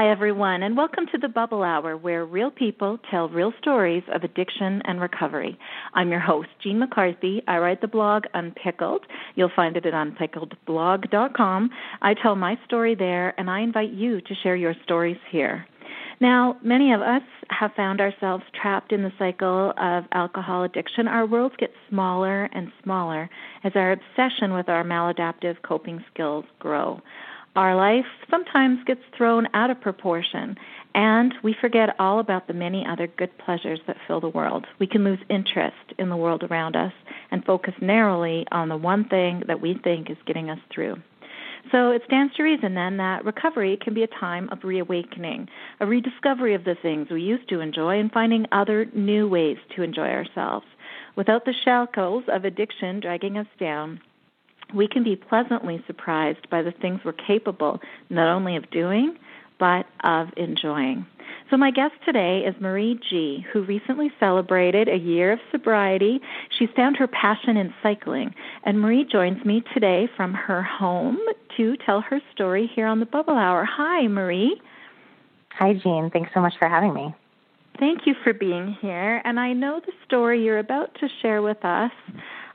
Hi, everyone, and welcome to the Bubble Hour, where real people tell real stories of addiction and recovery. I'm your host, Jean McCarthy. I write the blog Unpickled. You'll find it at unpickledblog.com. I tell my story there, and I invite you to share your stories here. Now, many of us have found ourselves trapped in the cycle of alcohol addiction. Our worlds get smaller and smaller as our obsession with our maladaptive coping skills grow. Our life sometimes gets thrown out of proportion, and we forget all about the many other good pleasures that fill the world. We can lose interest in the world around us and focus narrowly on the one thing that we think is getting us through. So it stands to reason then that recovery can be a time of reawakening, a rediscovery of the things we used to enjoy, and finding other new ways to enjoy ourselves. Without the shackles of addiction dragging us down, we can be pleasantly surprised by the things we're capable not only of doing, but of enjoying. So, my guest today is Marie G., who recently celebrated a year of sobriety. She's found her passion in cycling, and Marie joins me today from her home to tell her story here on the Bubble Hour. Hi, Marie. Hi, Jean. Thanks so much for having me. Thank you for being here. And I know the story you're about to share with us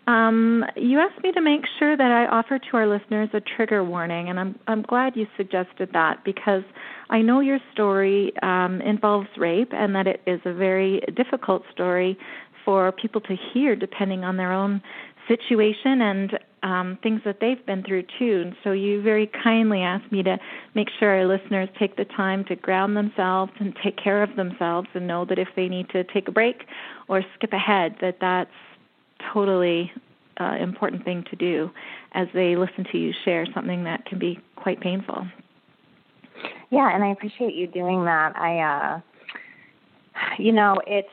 um, you asked me to make sure that I offer to our listeners a trigger warning, and I'm I'm glad you suggested that because I know your story um, involves rape and that it is a very difficult story for people to hear, depending on their own situation and um, things that they've been through too. And so you very kindly asked me to make sure our listeners take the time to ground themselves and take care of themselves and know that if they need to take a break or skip ahead, that that's totally uh, important thing to do as they listen to you share something that can be quite painful. Yeah, and I appreciate you doing that. I, uh, you know, it's.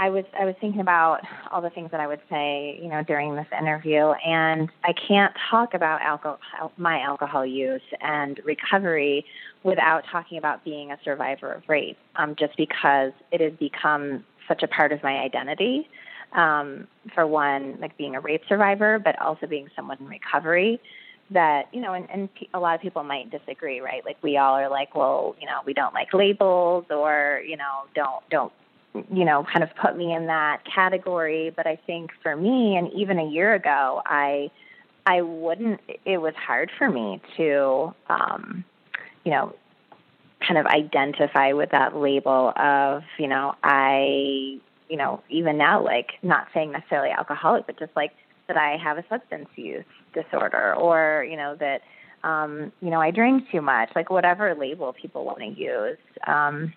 I was I was thinking about all the things that I would say, you know, during this interview, and I can't talk about alcohol, my alcohol use and recovery without talking about being a survivor of rape, um, just because it has become such a part of my identity um, for one, like being a rape survivor, but also being someone in recovery. That you know, and, and a lot of people might disagree, right? Like we all are like, well, you know, we don't like labels, or you know, don't don't you know, kind of put me in that category. But I think for me, and even a year ago, I I wouldn't. It was hard for me to, um, you know, kind of identify with that label of, you know, I you know, even now, like not saying necessarily alcoholic, but just like that I have a substance use disorder or, you know, that, um, you know, I drink too much, like whatever label people want to use. Um,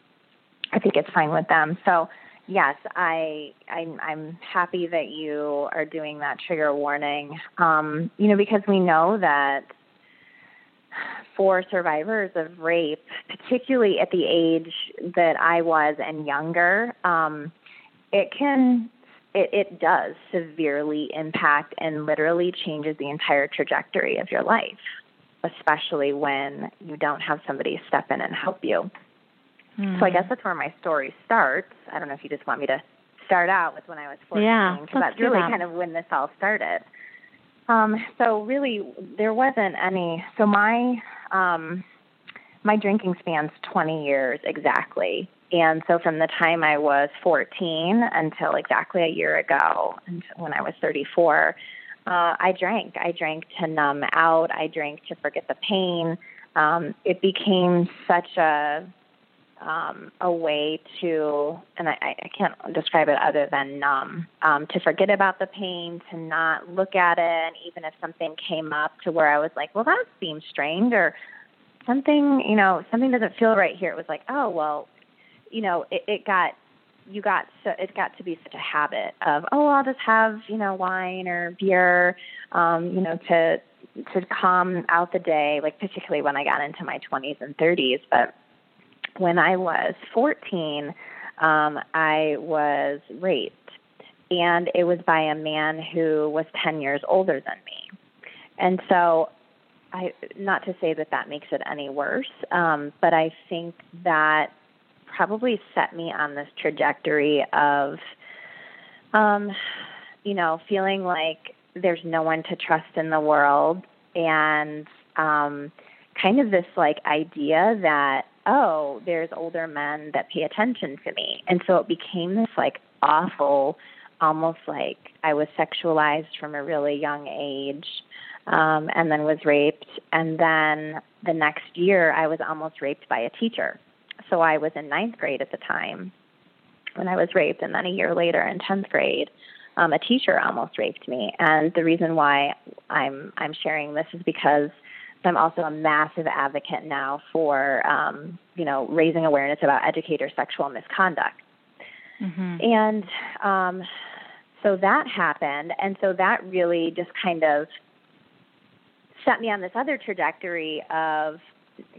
I think it's fine with them. So, yes, I, I'm, I'm happy that you are doing that trigger warning, um, you know, because we know that for survivors of rape, particularly at the age that I was and younger, um, it can it, it does severely impact and literally changes the entire trajectory of your life, especially when you don't have somebody step in and help you. Mm. So I guess that's where my story starts. I don't know if you just want me to start out with when I was 14, yeah, that's really that. kind of when this all started. Um, so really, there wasn't any. So my um, my drinking spans 20 years exactly. And so from the time I was 14 until exactly a year ago, when I was 34, uh, I drank. I drank to numb out. I drank to forget the pain. Um, it became such a um, a way to, and I, I can't describe it other than numb, um, to forget about the pain, to not look at it, and even if something came up to where I was like, well, that seems strange, or something, you know, something doesn't feel right here. It was like, oh, well, you know, it, it got you got so it got to be such a habit of oh I'll just have you know wine or beer, um, you know to to calm out the day, like particularly when I got into my 20s and 30s. But when I was 14, um, I was raped, and it was by a man who was 10 years older than me. And so, I not to say that that makes it any worse, um, but I think that probably set me on this trajectory of, um, you know, feeling like there's no one to trust in the world, and um, kind of this like idea that oh, there's older men that pay attention to me. And so it became this like awful, almost like I was sexualized from a really young age um, and then was raped. And then the next year, I was almost raped by a teacher. So I was in ninth grade at the time when I was raped. And then a year later in 10th grade, um, a teacher almost raped me. And the reason why I'm I'm sharing this is because I'm also a massive advocate now for, um, you know, raising awareness about educator sexual misconduct. Mm-hmm. And um, so that happened. And so that really just kind of set me on this other trajectory of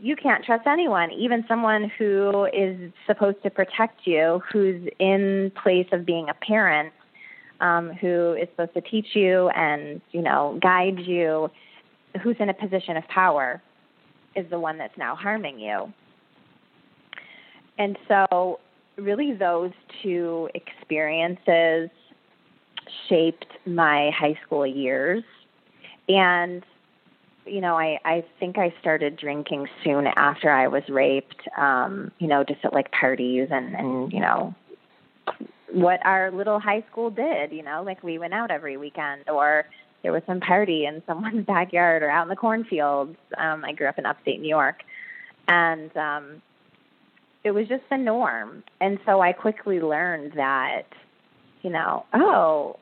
you can't trust anyone, even someone who is supposed to protect you, who's in place of being a parent, um, who is supposed to teach you and, you know, guide you who's in a position of power is the one that's now harming you. And so, really, those two experiences shaped my high school years. And, you know, I, I think I started drinking soon after I was raped, um, you know, just at like parties and, and, you know, what our little high school did, you know, like we went out every weekend or, there was some party in someone's backyard or out in the cornfields. Um, I grew up in upstate New York, and um, it was just the norm. And so I quickly learned that, you know, oh.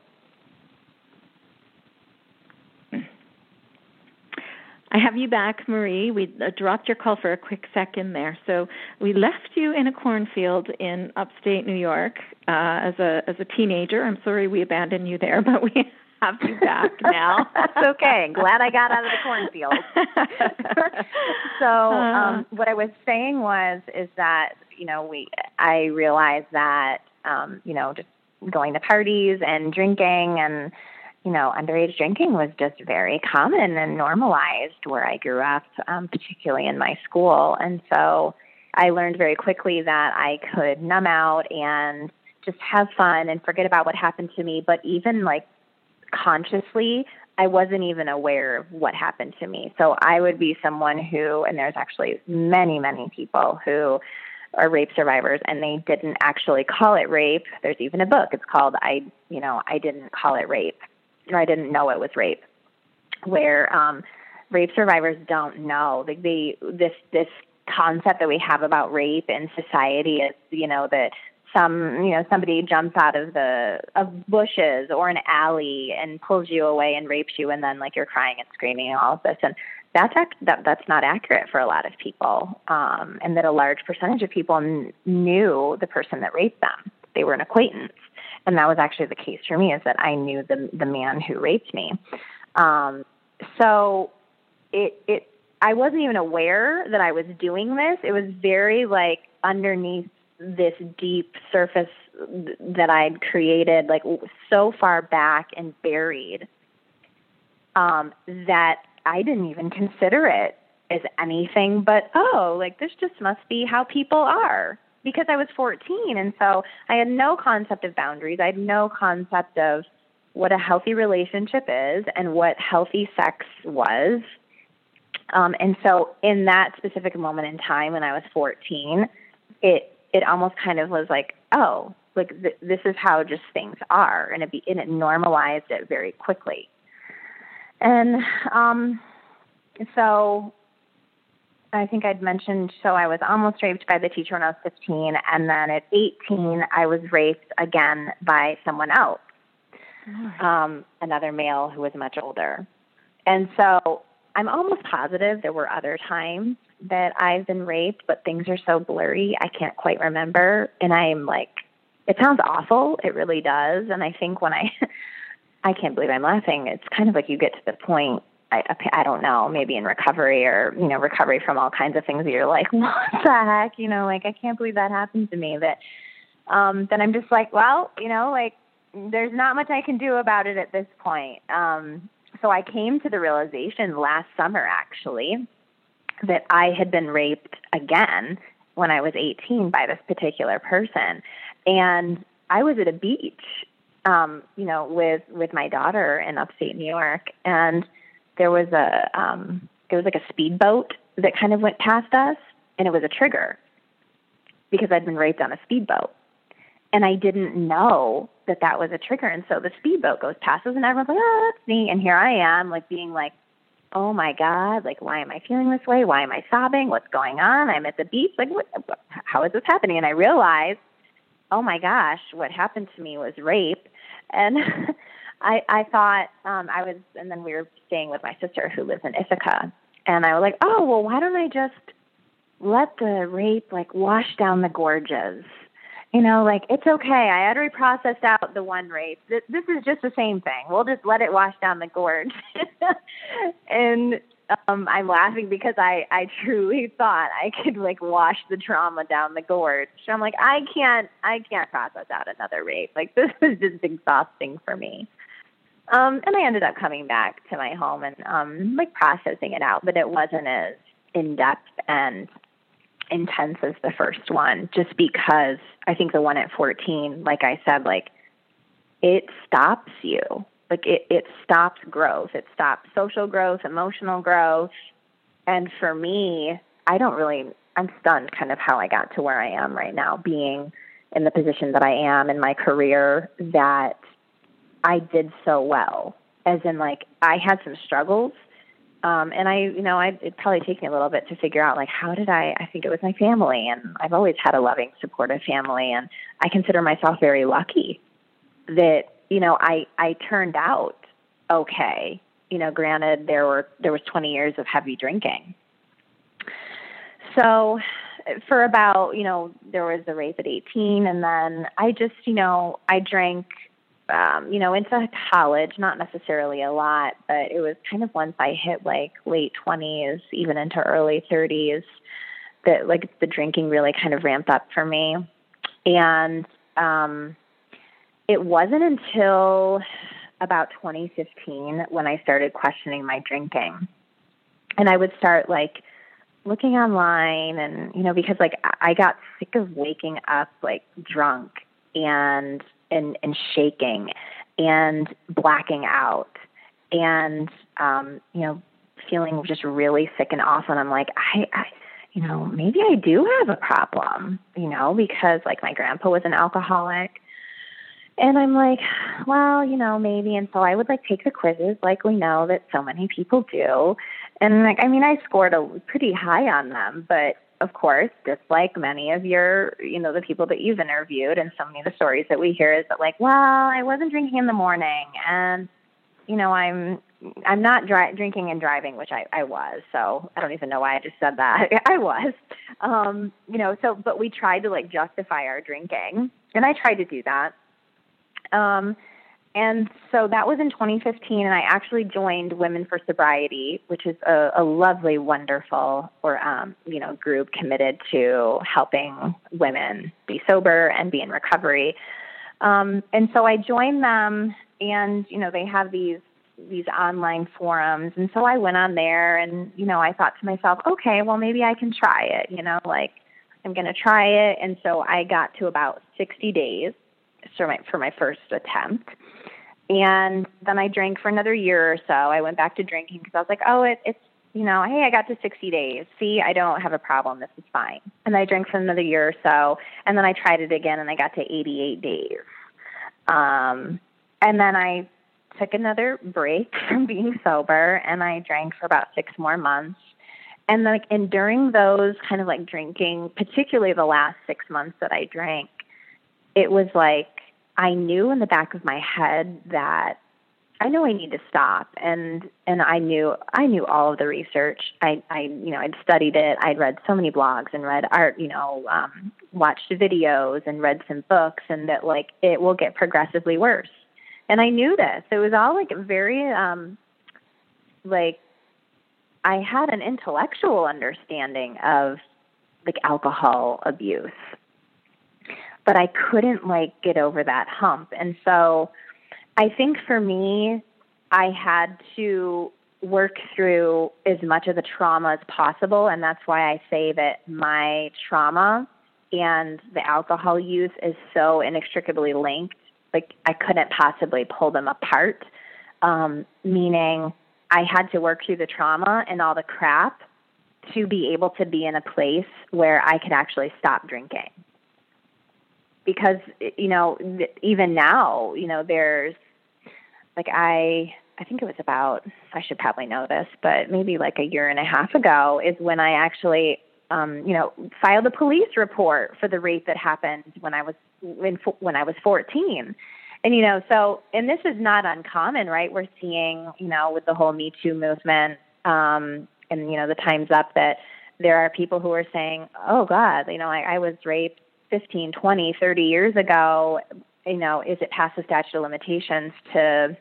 I have you back, Marie. We uh, dropped your call for a quick second there. So we left you in a cornfield in upstate New York uh, as a as a teenager. I'm sorry we abandoned you there, but we have you back now. That's okay. Glad I got out of the cornfield. so um, uh. what I was saying was is that you know we I realized that um, you know just going to parties and drinking and you know underage drinking was just very common and normalized where I grew up, um, particularly in my school, and so. I learned very quickly that I could numb out and just have fun and forget about what happened to me. But even like consciously, I wasn't even aware of what happened to me. So I would be someone who, and there's actually many, many people who are rape survivors and they didn't actually call it rape. There's even a book. It's called I, you know, I didn't call it rape or I didn't know it was rape where um rape survivors don't know. Like they this this concept that we have about rape in society is, you know, that some you know somebody jumps out of the of bushes or an alley and pulls you away and rapes you and then like you're crying and screaming and all of this. And that's ac- that that's not accurate for a lot of people um and that a large percentage of people knew the person that raped them. They were an acquaintance and that was actually the case for me is that I knew the the man who raped me. Um so it it I wasn't even aware that I was doing this. It was very like underneath this deep surface that I'd created like so far back and buried um, that I didn't even consider it as anything but oh like this just must be how people are because I was 14 and so I had no concept of boundaries. I had no concept of what a healthy relationship is and what healthy sex was. Um, and so in that specific moment in time when I was 14 it it almost kind of was like, oh, like th- this is how just things are, and it be, and it normalized it very quickly. And um, so I think I'd mentioned, so I was almost raped by the teacher when I was 15, and then at 18, I was raped again by someone else, um, another male who was much older. And so I'm almost positive there were other times that I've been raped, but things are so blurry, I can't quite remember. And I'm like, it sounds awful. It really does. And I think when I, I can't believe I'm laughing. It's kind of like you get to the point I, I don't know, maybe in recovery or, you know, recovery from all kinds of things that you're like, what the heck? You know, like, I can't believe that happened to me. That, um, then I'm just like, well, you know, like, there's not much I can do about it at this point. Um, so I came to the realization last summer, actually, that I had been raped again when I was 18 by this particular person. And I was at a beach, um, you know, with, with my daughter in upstate New York. And, there was a um it was like a speedboat that kind of went past us and it was a trigger because I'd been raped on a speedboat. And I didn't know that that was a trigger. And so the speedboat goes past us and everyone's like, oh, that's me. And here I am, like being like, oh my God, like, why am I feeling this way? Why am I sobbing? What's going on? I'm at the beach. Like, what, how is this happening? And I realized, oh my gosh, what happened to me was rape. And I I thought um I was and then we were staying with my sister who lives in Ithaca and I was like, "Oh, well, why don't I just let the rape like wash down the gorges?" You know, like it's okay. I had already processed out the one rape. This, this is just the same thing. We'll just let it wash down the gorge. and um I'm laughing because I I truly thought I could like wash the trauma down the gorge. I'm like, I can't I can't process out another rape. Like this is just exhausting for me. Um, and I ended up coming back to my home and um, like processing it out, but it wasn't as in depth and intense as the first one, just because I think the one at 14, like I said, like it stops you. Like it, it stops growth. It stops social growth, emotional growth. And for me, I don't really, I'm stunned kind of how I got to where I am right now, being in the position that I am in my career that I did so well. As in, like, I had some struggles. Um, and I, you know, I, it probably took me a little bit to figure out, like, how did I, I think it was my family. And I've always had a loving, supportive family. And I consider myself very lucky that, you know, I, I turned out okay. You know, granted, there were, there was 20 years of heavy drinking. So for about, you know, there was the rape at 18. And then I just, you know, I drank um, you know, into college, not necessarily a lot, but it was kind of once I hit like late 20s, even into early 30s, that like the drinking really kind of ramped up for me. And um, it wasn't until about 2015 when I started questioning my drinking. And I would start like looking online and, you know, because like I got sick of waking up like drunk and and, and shaking and blacking out and um, you know feeling just really sick and awful. And i'm like I, I you know maybe i do have a problem you know because like my grandpa was an alcoholic. And i'm like well you know maybe. And so i would like take the quizzes like we know that so many people do. And like i mean i scored a pretty high on them but of course, just like many of your, you know, the people that you've interviewed and so many of the stories that we hear is that like, well, I wasn't drinking in the morning and, you know, I'm, I'm not dri- drinking and driving, which I, I was. So I don't even know why I just said that. I was, um, you know, so, but we tried to like justify our drinking and I tried to do that. Um, and so that was in 2015, and I actually joined Women for Sobriety, which is a, a lovely, wonderful, or um, you know, group committed to helping women be sober and be in recovery. Um, and so I joined them, and you know, they have these these online forums, and so I went on there, and you know, I thought to myself, okay, well, maybe I can try it. You know, like I'm going to try it, and so I got to about 60 days for my for my first attempt and then I drank for another year or so. I went back to drinking because I was like, oh, it, it's, you know, hey, I got to 60 days. See, I don't have a problem. This is fine. And I drank for another year or so. And then I tried it again and I got to 88 days. Um, and then I took another break from being sober and I drank for about six more months. And like, and during those kind of like drinking, particularly the last six months that I drank, it was like I knew in the back of my head that I know I need to stop and and I knew I knew all of the research. I I you know I'd studied it. I'd read so many blogs and read art, you know, um watched videos and read some books and that like it will get progressively worse. And I knew this. It was all like very um like I had an intellectual understanding of like alcohol abuse. But I couldn't like get over that hump. And so I think for me I had to work through as much of the trauma as possible and that's why I say that my trauma and the alcohol use is so inextricably linked. Like I couldn't possibly pull them apart. Um, meaning I had to work through the trauma and all the crap to be able to be in a place where I could actually stop drinking. Because, you know, even now, you know, there's like I, I think it was about, I should probably know this, but maybe like a year and a half ago is when I actually, um, you know, filed a police report for the rape that happened when I was when when I was 14 and you know, so and this is not uncommon, right? We're seeing, you know, with the whole Me Too movement, um, and you know, the Time's Up that there are people who are saying, "Oh God, you know, I, I was raped 15, 20, 30 years ago. You know, is it past the statute of limitations to,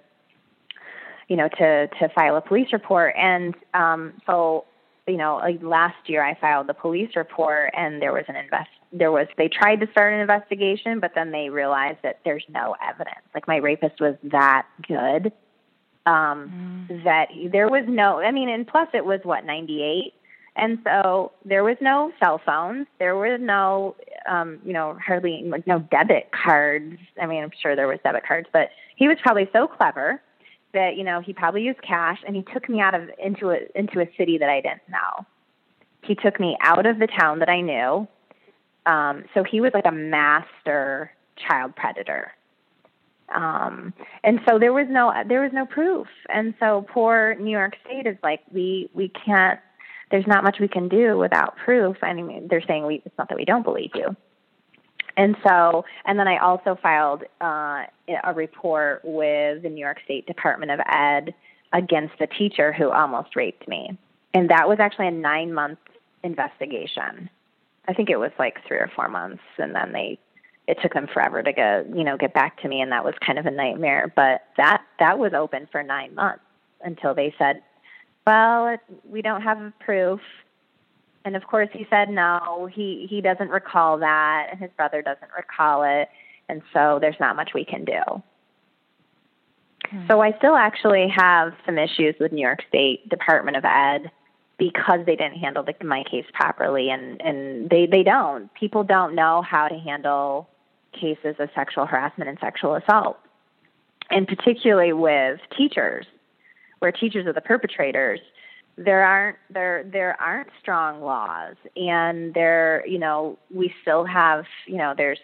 you know, to to file a police report?" And um, so, you know, like last year, I filed the police report, and there was an invest there was they tried to start an investigation, but then they realized that there's no evidence. Like my rapist was that good um mm. that there was no I mean and plus it was what 98 and so there was no cell phones there was no um you know hardly like no debit cards I mean I'm sure there was debit cards but he was probably so clever that you know he probably used cash and he took me out of into a into a city that I didn't know he took me out of the town that I knew um, so he was like a master child predator. Um, and so there was no there was no proof. And so poor New York State is like we we can't. There's not much we can do without proof. I mean, they're saying we. It's not that we don't believe you. And so, and then I also filed uh, a report with the New York State Department of Ed against the teacher who almost raped me. And that was actually a nine month investigation. I think it was like three or four months, and then they it took them forever to get you know get back to me, and that was kind of a nightmare. But that that was open for nine months until they said, well, we don't have proof. And of course, he said no. He he doesn't recall that, and his brother doesn't recall it, and so there's not much we can do. Hmm. So I still actually have some issues with New York State Department of Ed because they didn't handle the, my case properly and and they they don't people don't know how to handle cases of sexual harassment and sexual assault and particularly with teachers where teachers are the perpetrators there aren't there there aren't strong laws and there you know we still have you know there's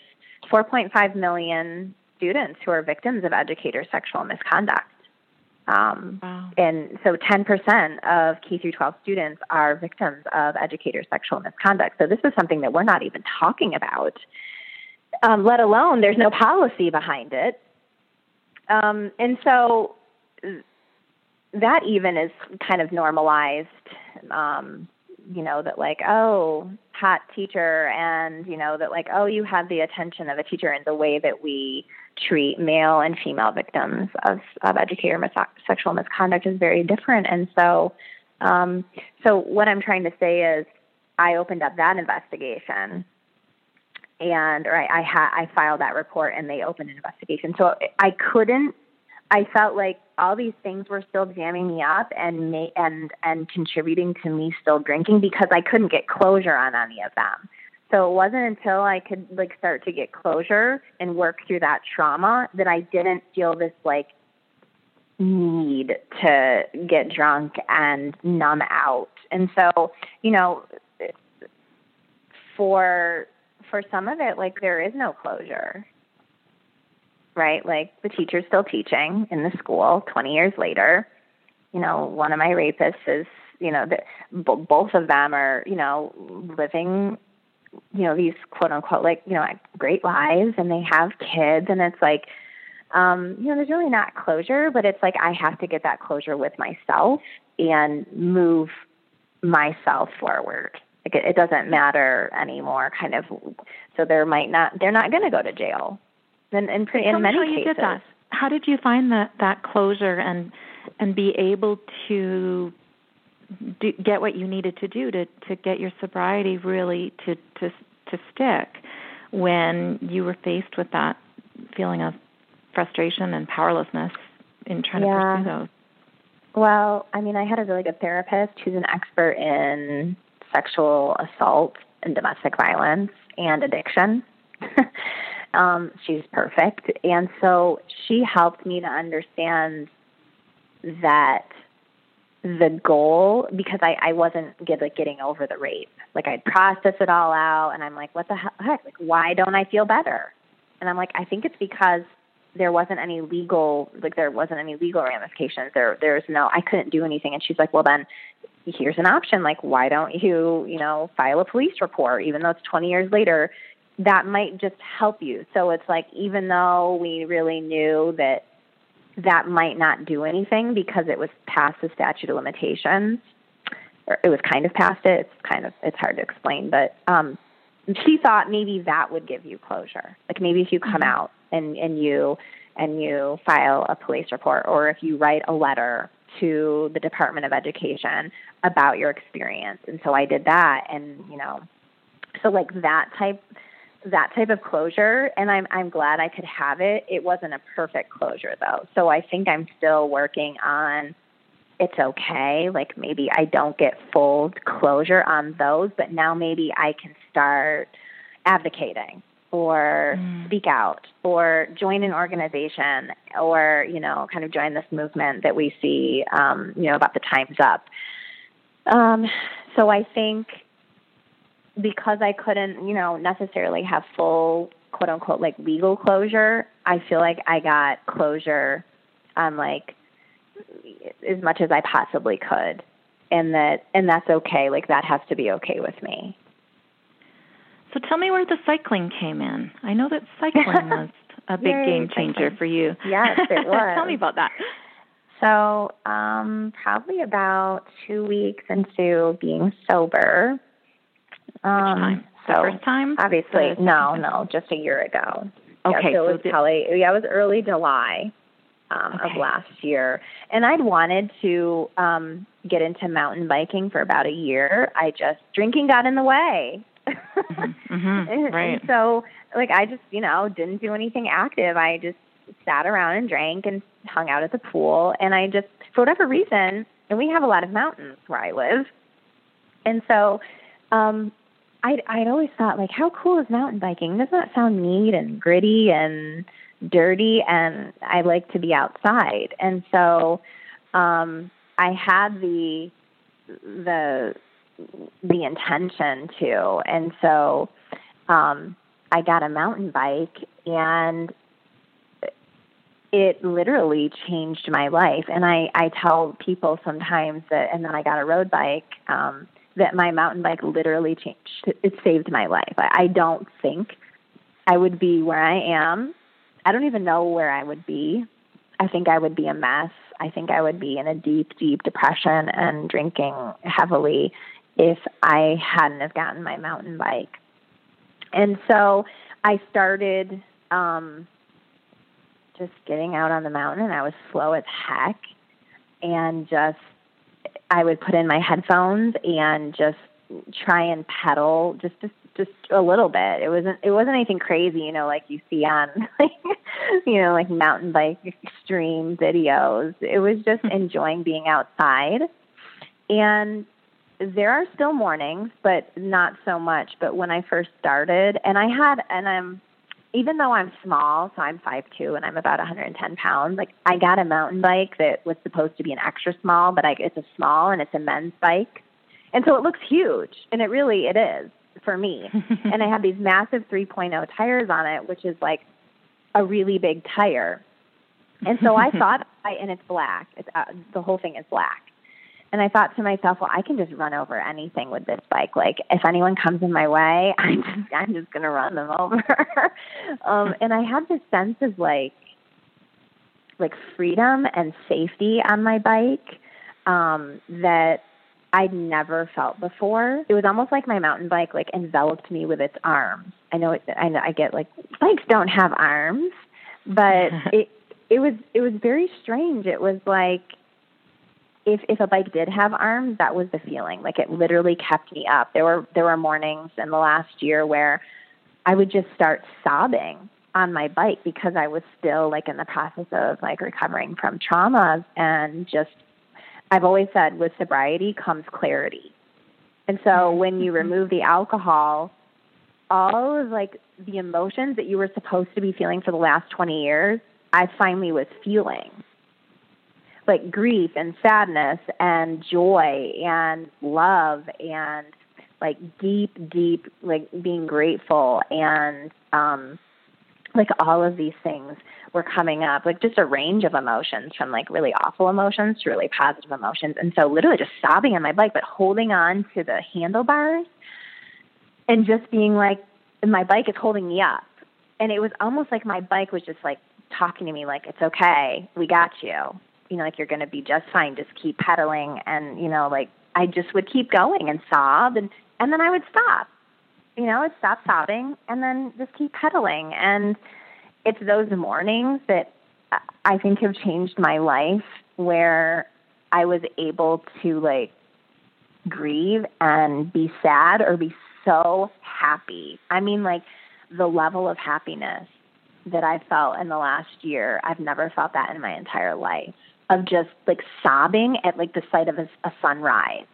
4.5 million students who are victims of educator sexual misconduct um, wow. And so 10% of K through 12 students are victims of educator sexual misconduct. So this is something that we're not even talking about, um, let alone there's no policy behind it. Um, and so that even is kind of normalized, um, you know, that like, oh, hot teacher, and, you know, that like, oh, you have the attention of a teacher in the way that we treat male and female victims of, of educator mis- sexual misconduct is very different. And so, um, so what I'm trying to say is, I opened up that investigation, and or I I, ha- I filed that report, and they opened an investigation. So I couldn't. I felt like all these things were still jamming me up and ma- and and contributing to me still drinking because I couldn't get closure on any of them. So it wasn't until I could like start to get closure and work through that trauma that I didn't feel this like need to get drunk and numb out. And so, you know, for for some of it like there is no closure. Right? Like the teacher's still teaching in the school 20 years later. You know, one of my rapists is you know, the, both of them are, you know, living you know these quote unquote like you know great lives and they have kids and it's like um you know there's really not closure but it's like i have to get that closure with myself and move myself forward like it, it doesn't matter anymore kind of so there might not they're not going to go to jail in in, in many how you cases did that how did you find that that closure and and be able to do, get what you needed to do to to get your sobriety really to to to stick when you were faced with that feeling of frustration and powerlessness in trying yeah. to pursue those? Well, I mean, I had a really good therapist who's an expert in sexual assault and domestic violence and addiction. um, she's perfect. And so she helped me to understand that the goal because I, I wasn't get, like getting over the rape. Like I'd process it all out and I'm like, what the heck? Like why don't I feel better? And I'm like, I think it's because there wasn't any legal like there wasn't any legal ramifications. There there's no I couldn't do anything and she's like, Well then here's an option, like why don't you, you know, file a police report even though it's twenty years later, that might just help you. So it's like even though we really knew that that might not do anything because it was past the statute of limitations or it was kind of past it. It's kind of it's hard to explain, but um she thought maybe that would give you closure. Like maybe if you come mm-hmm. out and, and you and you file a police report or if you write a letter to the Department of Education about your experience. And so I did that and, you know, so like that type that type of closure and I'm I'm glad I could have it. It wasn't a perfect closure though. So I think I'm still working on it's okay. Like maybe I don't get full closure on those, but now maybe I can start advocating or mm. speak out or join an organization or you know kind of join this movement that we see um, you know about the Time's Up um, so i think because i couldn't you know necessarily have full quote unquote like legal closure i feel like i got closure on like as much as i possibly could and that and that's okay like that has to be okay with me so tell me where the cycling came in. I know that cycling was a big Yay, game changer cycling. for you. Yes, it was. tell me about that. So, um, probably about two weeks into being sober. Um? So first time? Obviously, no, no, just a year ago. Okay, yeah, so it was probably yeah, it was early July um, okay. of last year, and I'd wanted to um, get into mountain biking for about a year. I just drinking got in the way mm-hmm. Mm-hmm. and, right. and so, like, I just, you know, didn't do anything active. I just sat around and drank and hung out at the pool. And I just, for whatever reason, and we have a lot of mountains where I live. And so, um, I'd, I'd always thought, like, how cool is mountain biking? Doesn't that sound neat and gritty and dirty? And I like to be outside. And so, um, I had the, the the intention to. And so um, I got a mountain bike and it literally changed my life. And I, I tell people sometimes that, and then I got a road bike, um, that my mountain bike literally changed. It saved my life. I, don't think I would be where I am. I don't even know where I would be. I think I would be a mess. I think I would be in a deep, deep depression and drinking heavily if I hadn't have gotten my mountain bike. And so I started um, just getting out on the mountain, I was slow as heck, and just I would put in my headphones and just try and pedal just just just a little bit. It wasn't it wasn't anything crazy, you know, like you see on like you know, like mountain bike extreme videos. It was just hmm. enjoying being outside. And there are still mornings, but not so much. But when I first started, and I had, and I'm, even though I'm small, so I'm five two and I'm about 110 pounds, like I got a mountain bike that was supposed to be an extra small, but I, it's a small and it's a men's bike. And so it looks huge, and it really, it is for me. and I have these massive 3.0 tires on it, which is like a really big tire. And so I thought, I, and it's black. It's, uh, the whole thing is black. And I thought to myself, well, I can just run over anything with this bike. Like if anyone comes in my way, I'm just I'm just gonna run them over. um, and I had this sense of like like freedom and safety on my bike um, that I'd never felt before. It was almost like my mountain bike like enveloped me with its arms. I know it, I know I get like bikes don't have arms, but it it was it was very strange. It was like if if a bike did have arms, that was the feeling. Like it literally kept me up. There were there were mornings in the last year where I would just start sobbing on my bike because I was still like in the process of like recovering from trauma and just I've always said with sobriety comes clarity. And so mm-hmm. when you mm-hmm. remove the alcohol, all of like the emotions that you were supposed to be feeling for the last 20 years, I finally was feeling like grief and sadness and joy and love and like deep deep like being grateful and um like all of these things were coming up like just a range of emotions from like really awful emotions to really positive emotions. And so literally just sobbing on my bike but holding on to the handlebars and just being like my bike is holding me up. And it was almost like my bike was just like talking to me like it's okay. We got you you know, like you're going to be just fine. Just keep pedaling. And, you know, like I just would keep going and sob and, and then I would stop, you know, I'd stop sobbing and then just keep pedaling. And it's those mornings that I think have changed my life where I was able to like grieve and be sad or be so happy. I mean, like the level of happiness that I felt in the last year, I've never felt that in my entire life of just like sobbing at like the sight of a, a sunrise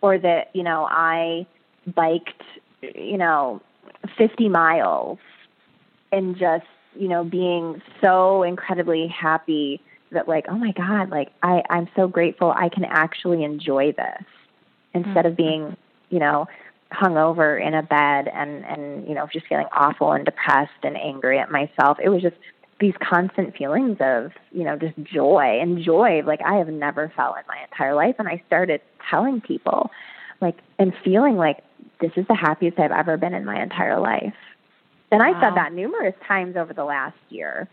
or that you know i biked you know 50 miles and just you know being so incredibly happy that like oh my god like i i'm so grateful i can actually enjoy this instead mm-hmm. of being you know hung over in a bed and and you know just feeling awful and depressed and angry at myself it was just these constant feelings of you know just joy and joy like i have never felt in my entire life. And i started telling people like and feeling like this is the happiest i've ever been in my entire life. And i said that numerous times over the last year.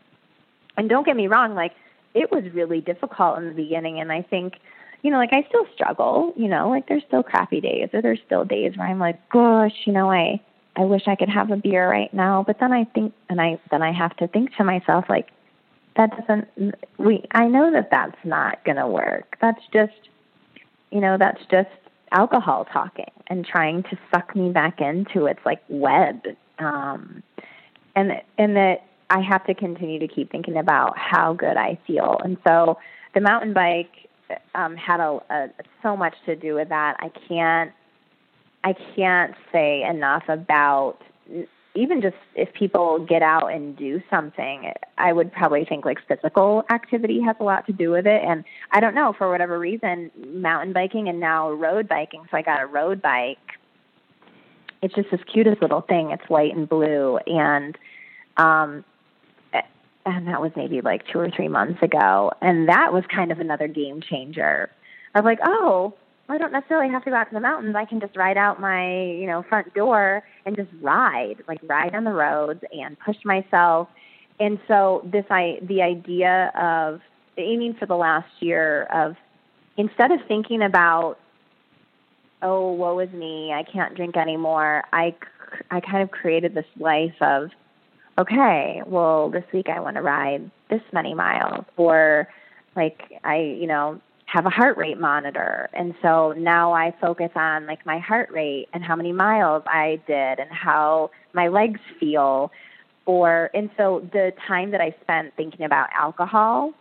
And don't get me wrong like it was really difficult in the beginning. And i think you know like i still struggle you know like there's still crappy days or there's still days where i'm like gosh you know i I wish I could have a beer right now. But then I think, and I then I have to think to myself like, that doesn't. We I know that that's not going to work. That's just, you know, that's just alcohol talking and trying to suck me back into its like web. Um, and and that I have to continue to keep thinking about how good I feel. And so the mountain bike um, had a, a so much to do with that. I can't I can't say enough about even just if people get out and do something, I would probably think like physical activity has a lot to do with it. And I don't know, for whatever reason, mountain biking and now road biking. So I got a road bike. It's just this cutest little thing. It's white and blue. And, um, and that was maybe like two or three months ago. And that was kind of another game changer. I was like, oh, I don't necessarily have to go out to the mountains. I can just ride out my, you know, front door and just ride, like ride on the roads and push myself. And so this I the idea of aiming for the last year of instead of thinking about oh woe is me I can't drink anymore I I kind of created this life of okay well this week I want to ride this many miles or like I you know have a heart rate monitor. And so now I focus on like my heart rate and how many miles I did and how my legs feel. Or and so the time that I spent thinking about alcohol,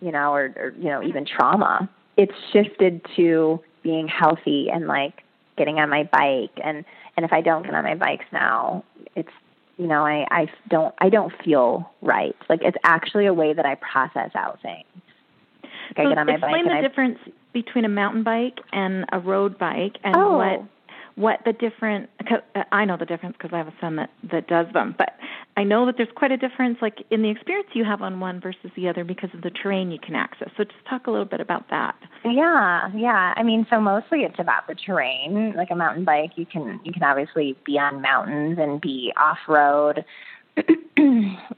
you know, or, or you know, even trauma, it's shifted to being healthy and like getting on my bike and and if I don't get on my bikes now, it's you know, I, I don't I don't feel right. Like it's actually a way that I process out things. I get on my explain bike. Explain the difference between a mountain bike and a road bike, and oh. what what the different. Uh, I know the difference because I have a son that that does them, but I know that there's quite a difference, like in the experience you have on one versus the other, because of the terrain you can access. So just talk a little bit about that. Yeah, yeah. I mean, so mostly it's about the terrain. Like a mountain bike, you can you can obviously be on mountains and be off road.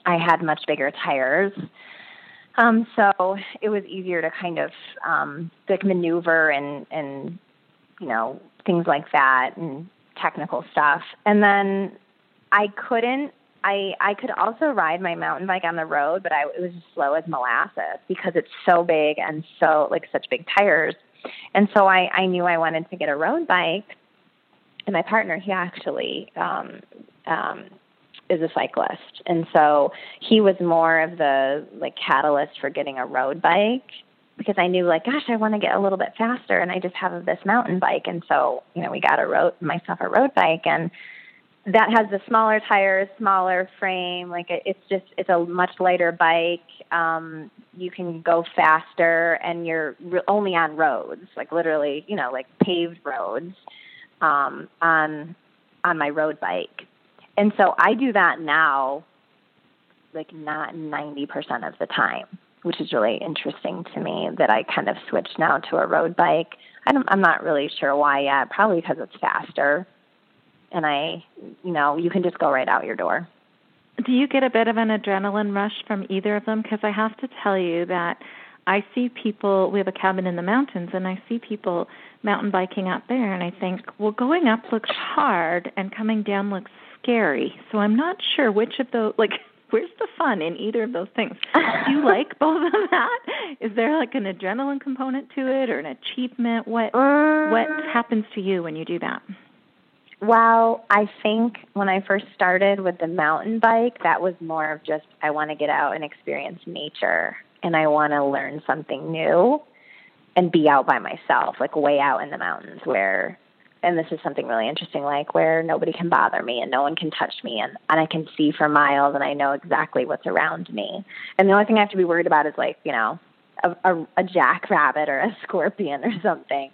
I had much bigger tires um, so it was easier to kind of um, like maneuver and and you know things like that and technical stuff. And then I couldn't. I I could also ride my mountain bike on the road, but I it was as slow as molasses because it's so big and so like such big tires. And so I, I knew I wanted to get a road bike. And my partner, he actually um, um, is a cyclist. And so he was more of the like catalyst for getting a road bike because I knew like, gosh, I want to get a little bit faster and I just have this mountain bike. And so, you know, we got a road, myself a road bike and that has the smaller tires, smaller frame. Like it, it's just, it's a much lighter bike. Um, you can go faster and you're re- only on roads, like literally, you know, like paved roads, um, on, on my road bike. And so I do that now, like not 90% of the time which is really interesting to me that I kind of switched now to a road bike. I I'm not really sure why yet. Probably because it's faster, and I, you know, you can just go right out your door. Do you get a bit of an adrenaline rush from either of them? Because I have to tell you that I see people. We have a cabin in the mountains, and I see people mountain biking up there, and I think, well, going up looks hard, and coming down looks scary. So I'm not sure which of those, like where's the fun in either of those things? Do you like both of that? Is there like an adrenaline component to it or an achievement? What um, what happens to you when you do that? Well, I think when I first started with the mountain bike, that was more of just I want to get out and experience nature and I want to learn something new and be out by myself, like way out in the mountains where and this is something really interesting like where nobody can bother me and no one can touch me and, and I can see for miles and I know exactly what's around me. And the only thing I have to be worried about is like, you know, a, a, a jackrabbit or a scorpion or something.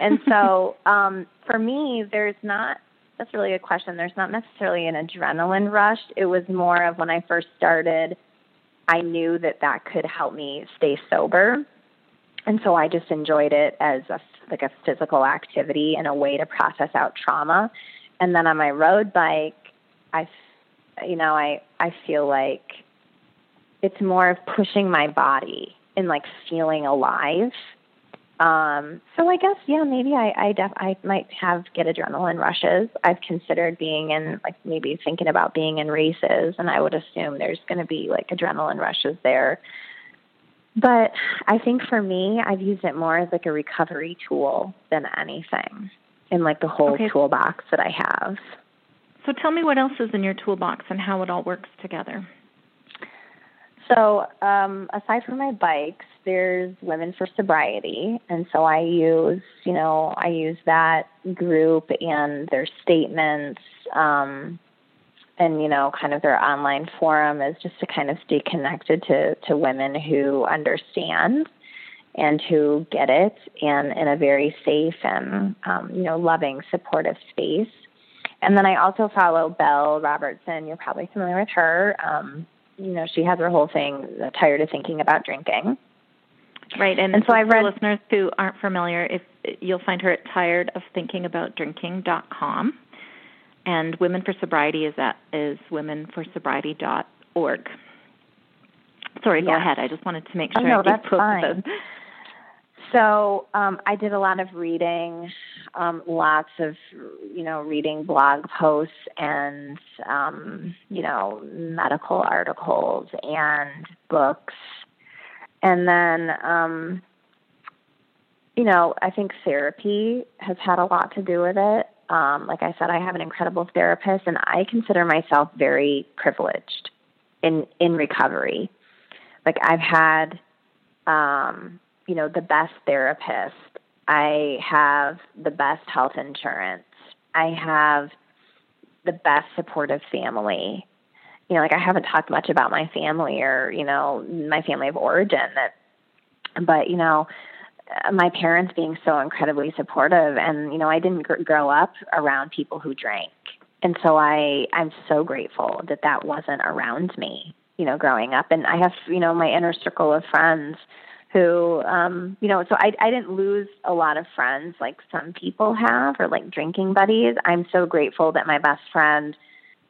And so um, for me, there's not, that's really a question. There's not necessarily an adrenaline rush. It was more of when I first started, I knew that that could help me stay sober. And so I just enjoyed it as a like a physical activity and a way to process out trauma. And then on my road bike, I, you know, I I feel like it's more of pushing my body and like feeling alive. Um, so I guess yeah, maybe I I, def- I might have get adrenaline rushes. I've considered being in like maybe thinking about being in races, and I would assume there's going to be like adrenaline rushes there. But I think for me, I've used it more as like a recovery tool than anything in like the whole okay. toolbox that I have. So tell me what else is in your toolbox and how it all works together. So, um, aside from my bikes, there's Women for Sobriety, and so I use, you know, I use that group and their statements, um, and you know kind of their online forum is just to kind of stay connected to to women who understand and who get it and in a very safe and um, you know loving supportive space. And then i also follow belle robertson. You're probably familiar with her. Um, you know she has her whole thing tired of thinking about drinking. Right and, and so i've read listeners who aren't familiar if you'll find her at tiredofthinkingaboutdrinking.com and Women for Sobriety is at is womenforsobriety.org. Sorry, go ahead. I just wanted to make sure oh, no, I that's fine. So um, I did a lot of reading, um, lots of you know reading blog posts and um, you know medical articles and books, and then um, you know I think therapy has had a lot to do with it. Um, like I said, I have an incredible therapist, and I consider myself very privileged in in recovery. Like I've had, um, you know, the best therapist. I have the best health insurance. I have the best supportive family. You know, like I haven't talked much about my family or you know my family of origin. That, but you know, my parents being so incredibly supportive and you know I didn't gr- grow up around people who drank. And so I I'm so grateful that that wasn't around me you know growing up. And I have you know my inner circle of friends who um you know so I I didn't lose a lot of friends like some people have or like drinking buddies. I'm so grateful that my best friend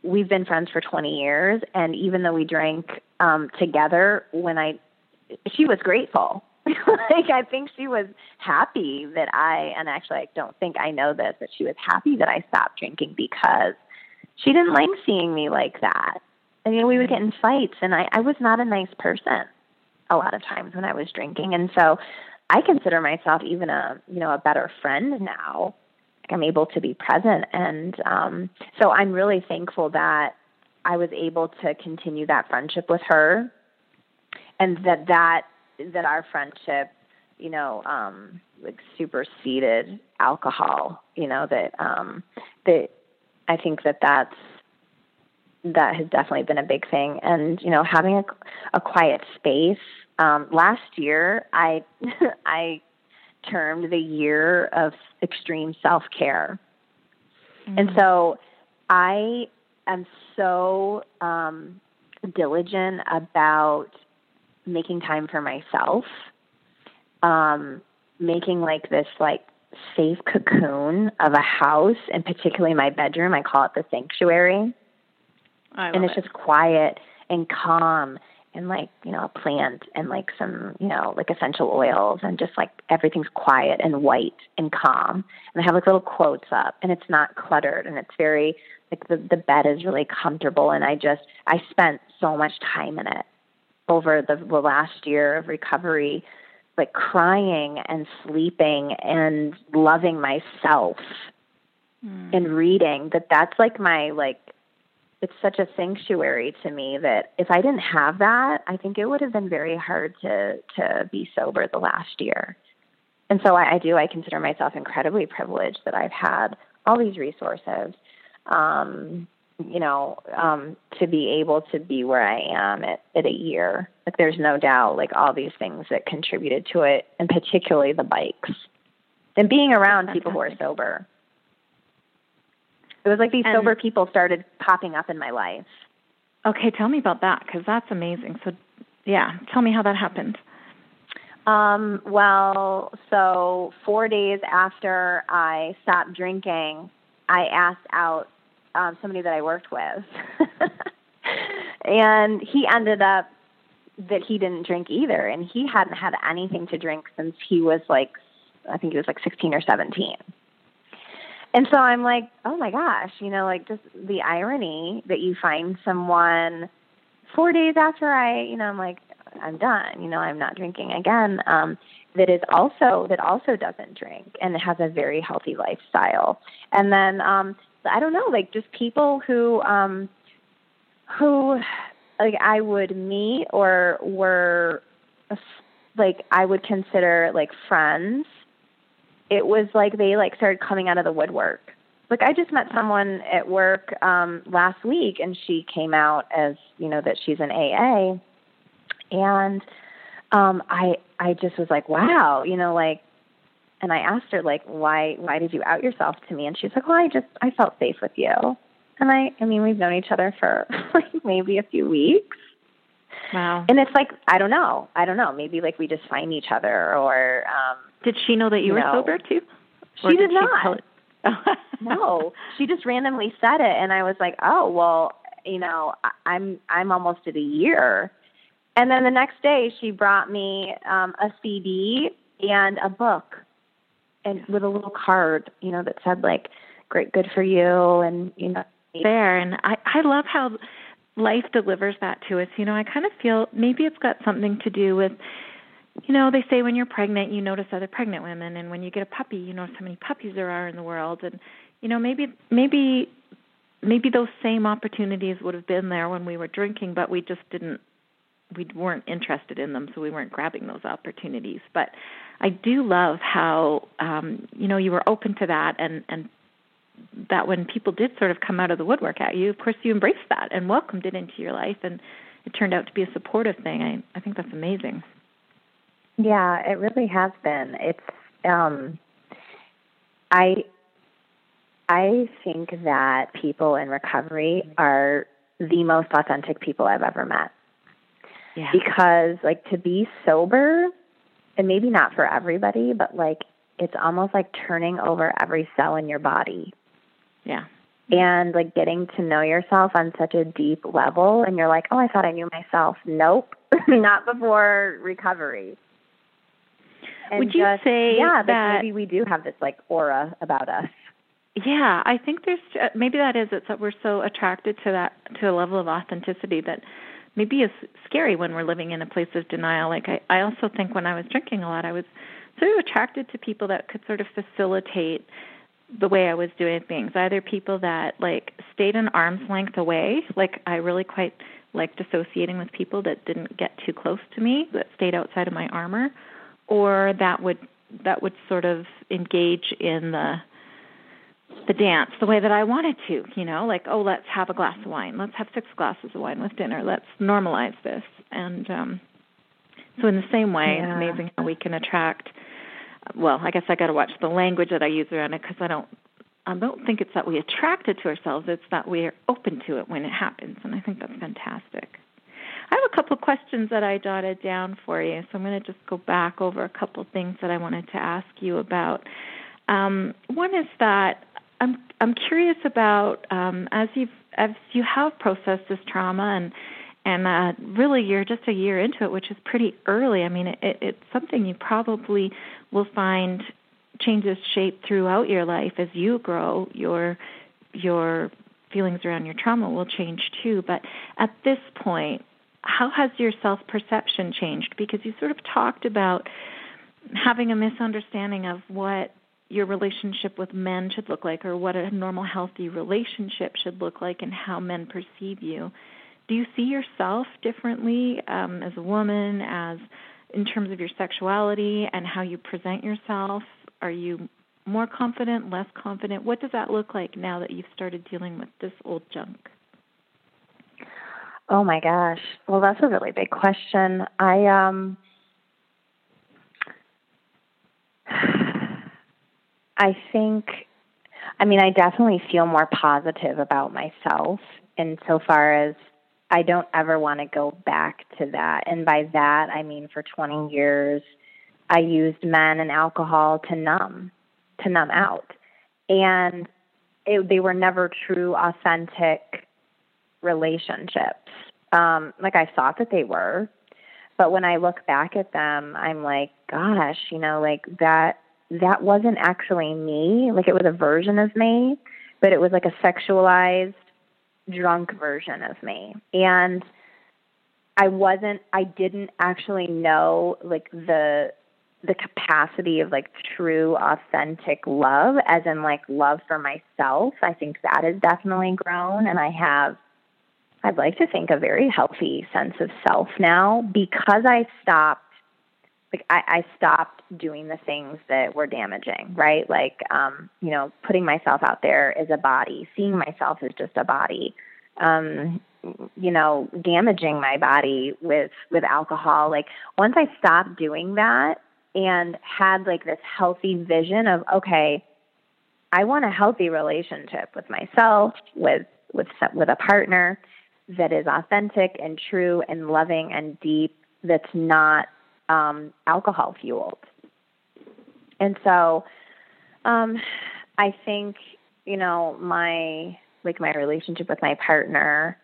we've been friends for 20 years. And even though we drank um together when I she was grateful like I think she was happy that I and actually I don't think I know this, but she was happy that I stopped drinking because she didn't like seeing me like that. I mean, we would get in fights and I, I was not a nice person a lot of times when I was drinking. And so I consider myself even a you know a better friend now. Like I'm able to be present, and um, so I'm really thankful that I was able to continue that friendship with her, and that that that our friendship, you know, um, like superseded alcohol. You know that um, that I think that that's that has definitely been a big thing, and you know, having a a quiet space. Um, last year, I I termed the year of extreme self care, mm-hmm. and so I am so um, diligent about making time for myself, um, making like this like safe cocoon of a house, and particularly my bedroom. I call it the sanctuary, and it's it. just quiet and calm and like you know a plant and like some you know like essential oils and just like everything's quiet and white and calm and i have like little quotes up and it's not cluttered and it's very like the the bed is really comfortable and i just i spent so much time in it over the, the last year of recovery like crying and sleeping and loving myself mm. and reading that that's like my like it's such a sanctuary to me that if I didn't have that, I think it would have been very hard to to be sober the last year. And so I, I do. I consider myself incredibly privileged that I've had all these resources, um, you know, um, to be able to be where I am at, at a year. Like there's no doubt, like all these things that contributed to it, and particularly the bikes and being around people who are sober. It was like these and, sober people started popping up in my life. Okay, tell me about that because that's amazing. So, yeah, tell me how that happened. Um, well, so four days after I stopped drinking, I asked out um, somebody that I worked with, and he ended up that he didn't drink either, and he hadn't had anything to drink since he was like, I think he was like 16 or 17 and so I'm like, oh my gosh, you know, like just the irony that you find someone four days after I, you know, I'm like, I'm done, you know, I'm not drinking again. Um, that is also that also doesn't drink and has a very healthy lifestyle. And then um, I don't know, like just people who um, who like I would meet or were like I would consider like friends it was like they like started coming out of the woodwork. Like I just met someone at work um last week and she came out as, you know, that she's an AA. And um I I just was like, wow, you know, like and I asked her like why why did you out yourself to me? And she's like, Well, I just I felt safe with you. And I I mean, we've known each other for like maybe a few weeks. Wow. And it's like I don't know. I don't know. Maybe like we just find each other or um did she know that you no. were sober too? She did, did not. no, she just randomly said it, and I was like, "Oh, well, you know, I'm I'm almost at a year." And then the next day, she brought me um, a CD and a book, and with a little card, you know, that said like, "Great, good for you," and you know, there. And I I love how life delivers that to us. You know, I kind of feel maybe it's got something to do with you know, they say when you're pregnant, you notice other pregnant women, and when you get a puppy, you notice how many puppies there are in the world, and you know, maybe maybe maybe those same opportunities would have been there when we were drinking, but we just didn't we weren't interested in them, so we weren't grabbing those opportunities. But I do love how um, you know you were open to that, and and that when people did sort of come out of the woodwork at you, of course you embraced that and welcomed it into your life, and it turned out to be a supportive thing. I I think that's amazing. Yeah, it really has been. It's um I I think that people in recovery are the most authentic people I've ever met. Yeah. Because like to be sober and maybe not for everybody, but like it's almost like turning over every cell in your body. Yeah. And like getting to know yourself on such a deep level and you're like, "Oh, I thought I knew myself." Nope. not before recovery. And Would you just, say yeah, that maybe we do have this like aura about us? Yeah, I think there's uh, maybe that is it's that we're so attracted to that to a level of authenticity that maybe is scary when we're living in a place of denial. Like I, I also think when I was drinking a lot, I was sort of attracted to people that could sort of facilitate the way I was doing things. Either people that like stayed an arm's length away, like I really quite liked associating with people that didn't get too close to me, that stayed outside of my armor, or that would that would sort of engage in the the dance the way that I wanted to, you know, like, oh, let's have a glass of wine. Let's have six glasses of wine with dinner. Let's normalize this. And um so in the same way, yeah. it's amazing how we can attract well, I guess I got to watch the language that I use around it because I don't I don't think it's that we attract it to ourselves, it's that we are open to it when it happens, and I think that's fantastic. I have a couple of questions that I jotted down for you, so I'm going to just go back over a couple of things that I wanted to ask you about. Um, one is that I'm I'm curious about um, as you've as you have processed this trauma and and uh, really you're just a year into it, which is pretty early. I mean, it, it, it's something you probably will find changes shape throughout your life as you grow. Your your feelings around your trauma will change too. But at this point, how has your self perception changed? Because you sort of talked about having a misunderstanding of what your relationship with men should look like or what a normal healthy relationship should look like and how men perceive you. Do you see yourself differently um, as a woman as in terms of your sexuality and how you present yourself? Are you more confident less confident? What does that look like now that you've started dealing with this old junk? Oh my gosh. Well that's a really big question. I um i think i mean i definitely feel more positive about myself insofar as I don't ever want to go back to that. And by that, I mean for 20 years, I used men and alcohol to numb, to numb out. And it, they were never true, authentic relationships. Um, like I thought that they were. But when I look back at them, I'm like, gosh, you know, like that that wasn't actually me. Like it was a version of me, but it was like a sexualized drunk version of me. And I wasn't I didn't actually know like the the capacity of like true authentic love as in like love for myself. I think that has definitely grown and I have I'd like to think a very healthy sense of self now because I stopped like I, I stopped doing the things that were damaging, right? Like um, you know, putting myself out there as a body, seeing myself as just a body, um, you know, damaging my body with with alcohol. Like once I stopped doing that and had like this healthy vision of okay, I want a healthy relationship with myself, with with with a partner that is authentic and true and loving and deep that's not um, alcohol fueled. And so um, I think, you know, my like my relationship with my partner,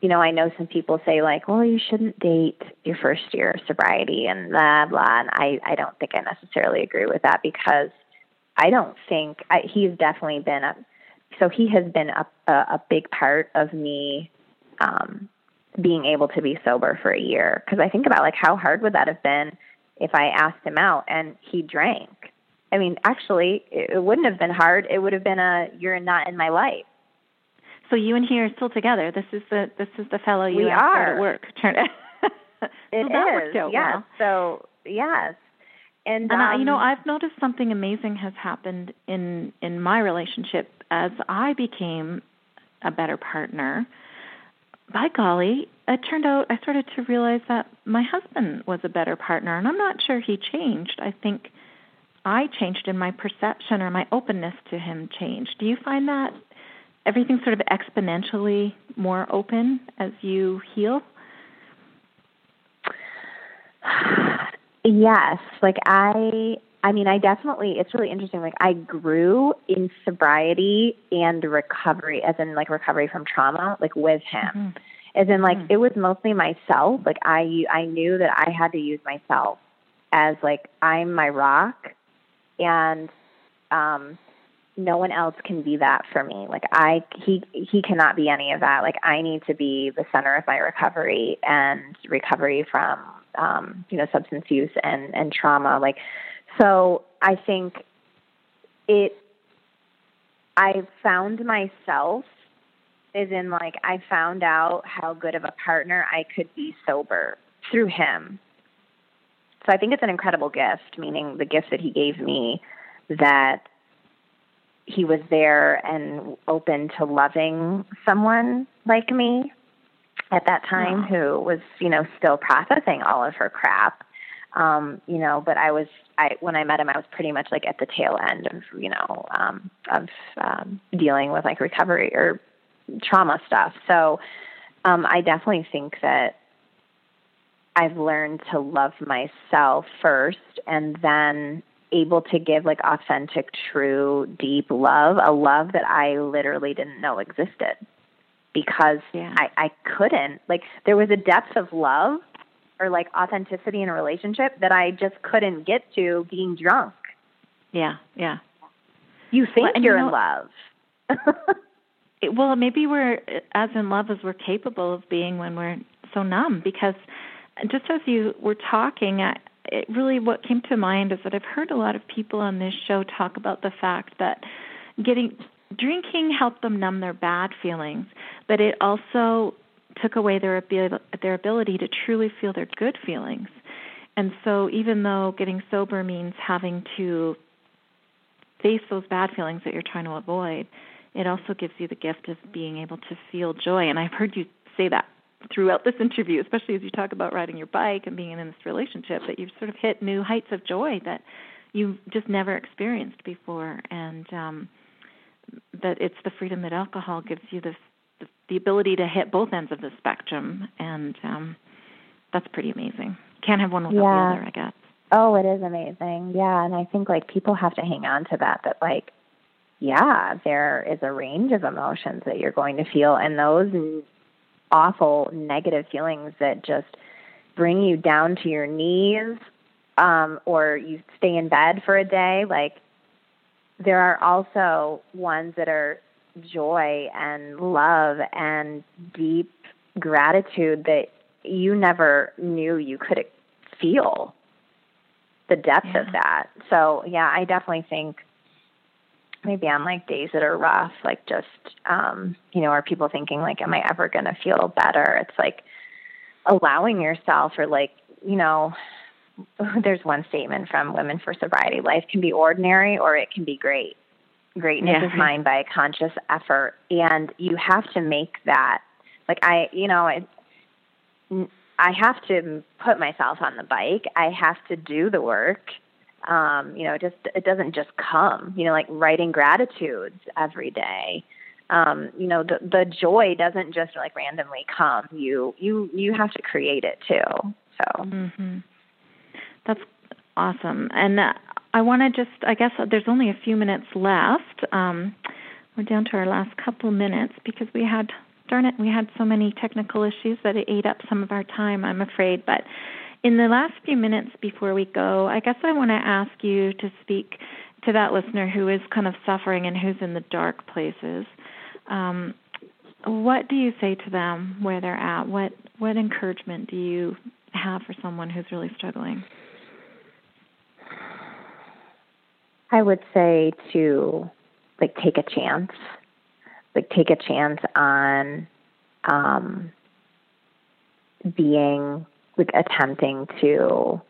you know, I know some people say like, well, you shouldn't date your first year of sobriety and blah blah. And I I don't think I necessarily agree with that because I don't think I, he's definitely been a so he has been a a, a big part of me um being able to be sober for a year because I think about like how hard would that have been if I asked him out and he drank. I mean, actually, it, it wouldn't have been hard. It would have been a you're not in my life. So you and he are still together. This is the this is the fellow you we are at work. Turn so it is. Yes. Well. So yes. And, and um, I, you know, I've noticed something amazing has happened in in my relationship as I became a better partner by golly, it turned out I started to realize that my husband was a better partner, and I'm not sure he changed. I think I changed in my perception or my openness to him changed. Do you find that everything sort of exponentially more open as you heal? Yes, like I I mean, I definitely, it's really interesting. Like, I grew in sobriety and recovery, as in, like, recovery from trauma, like, with him. Mm-hmm. As in, like, mm-hmm. it was mostly myself. Like, I, I knew that I had to use myself as, like, I'm my rock. And, um, no one else can be that for me. Like I he he cannot be any of that. Like I need to be the center of my recovery and recovery from um, you know, substance use and, and trauma. Like so I think it I found myself is in like I found out how good of a partner I could be sober through him. So I think it's an incredible gift, meaning the gift that he gave me that he was there and open to loving someone like me at that time who was, you know, still processing all of her crap. Um, you know, but I was I when I met him I was pretty much like at the tail end of, you know, um of um dealing with like recovery or trauma stuff. So um I definitely think that I've learned to love myself first and then able to give like authentic, true, deep love, a love that I literally didn't know existed because yeah. I, I couldn't. Like there was a depth of love or like authenticity in a relationship that I just couldn't get to being drunk. Yeah, yeah. You think well, you're you know, in love. it, well, maybe we're as in love as we're capable of being when we're so numb because just as you were talking, I, it really what came to mind is that I've heard a lot of people on this show talk about the fact that getting drinking helped them numb their bad feelings, but it also took away their ability, their ability to truly feel their good feelings. And so even though getting sober means having to face those bad feelings that you're trying to avoid, it also gives you the gift of being able to feel joy. And I've heard you say that throughout this interview, especially as you talk about riding your bike and being in this relationship, that you've sort of hit new heights of joy that you've just never experienced before, and um, that it's the freedom that alcohol gives you the the, ability to hit both ends of the spectrum, and um, that's pretty amazing. Can't have one without yeah. the other, I guess. Oh, it is amazing. Yeah, and I think like people have to hang on to that. That like, yeah, there is a range of emotions that you're going to feel, and those awful negative feelings that just bring you down to your knees um, or you stay in bed for a day. Like, there are also ones that are joy and love and deep gratitude that you never knew you could feel the depth yeah. of that. So, yeah, I definitely think maybe on like days that are rough, like just um, you know, are people thinking like, Am I ever gonna feel better? It's like allowing yourself or like, you know, there's one statement from Women for Sobriety, life can be ordinary or it can be great. Greatness yeah. is mine by conscious effort. And you have to make that like I you know, it I have to put myself on the bike. I have to do the work um, you know, just it doesn't just come. You know, like writing gratitudes every day. Um, you know, the the joy doesn't just like randomly come. You you you have to create it too. So. hmm That's awesome. And uh, I want to just, I guess there's only a few minutes left. Um, we're down to our last couple minutes because we had, darn it, we had so many technical issues that it ate up some of our time, I'm afraid. But in the last few minutes before we go, I guess I want to ask you to speak to that listener who is kind of suffering and who's in the dark places. Um, what do you say to them where they're at? What what encouragement do you have for someone who's really struggling? I would say to like take a chance, like take a chance on um, being like attempting to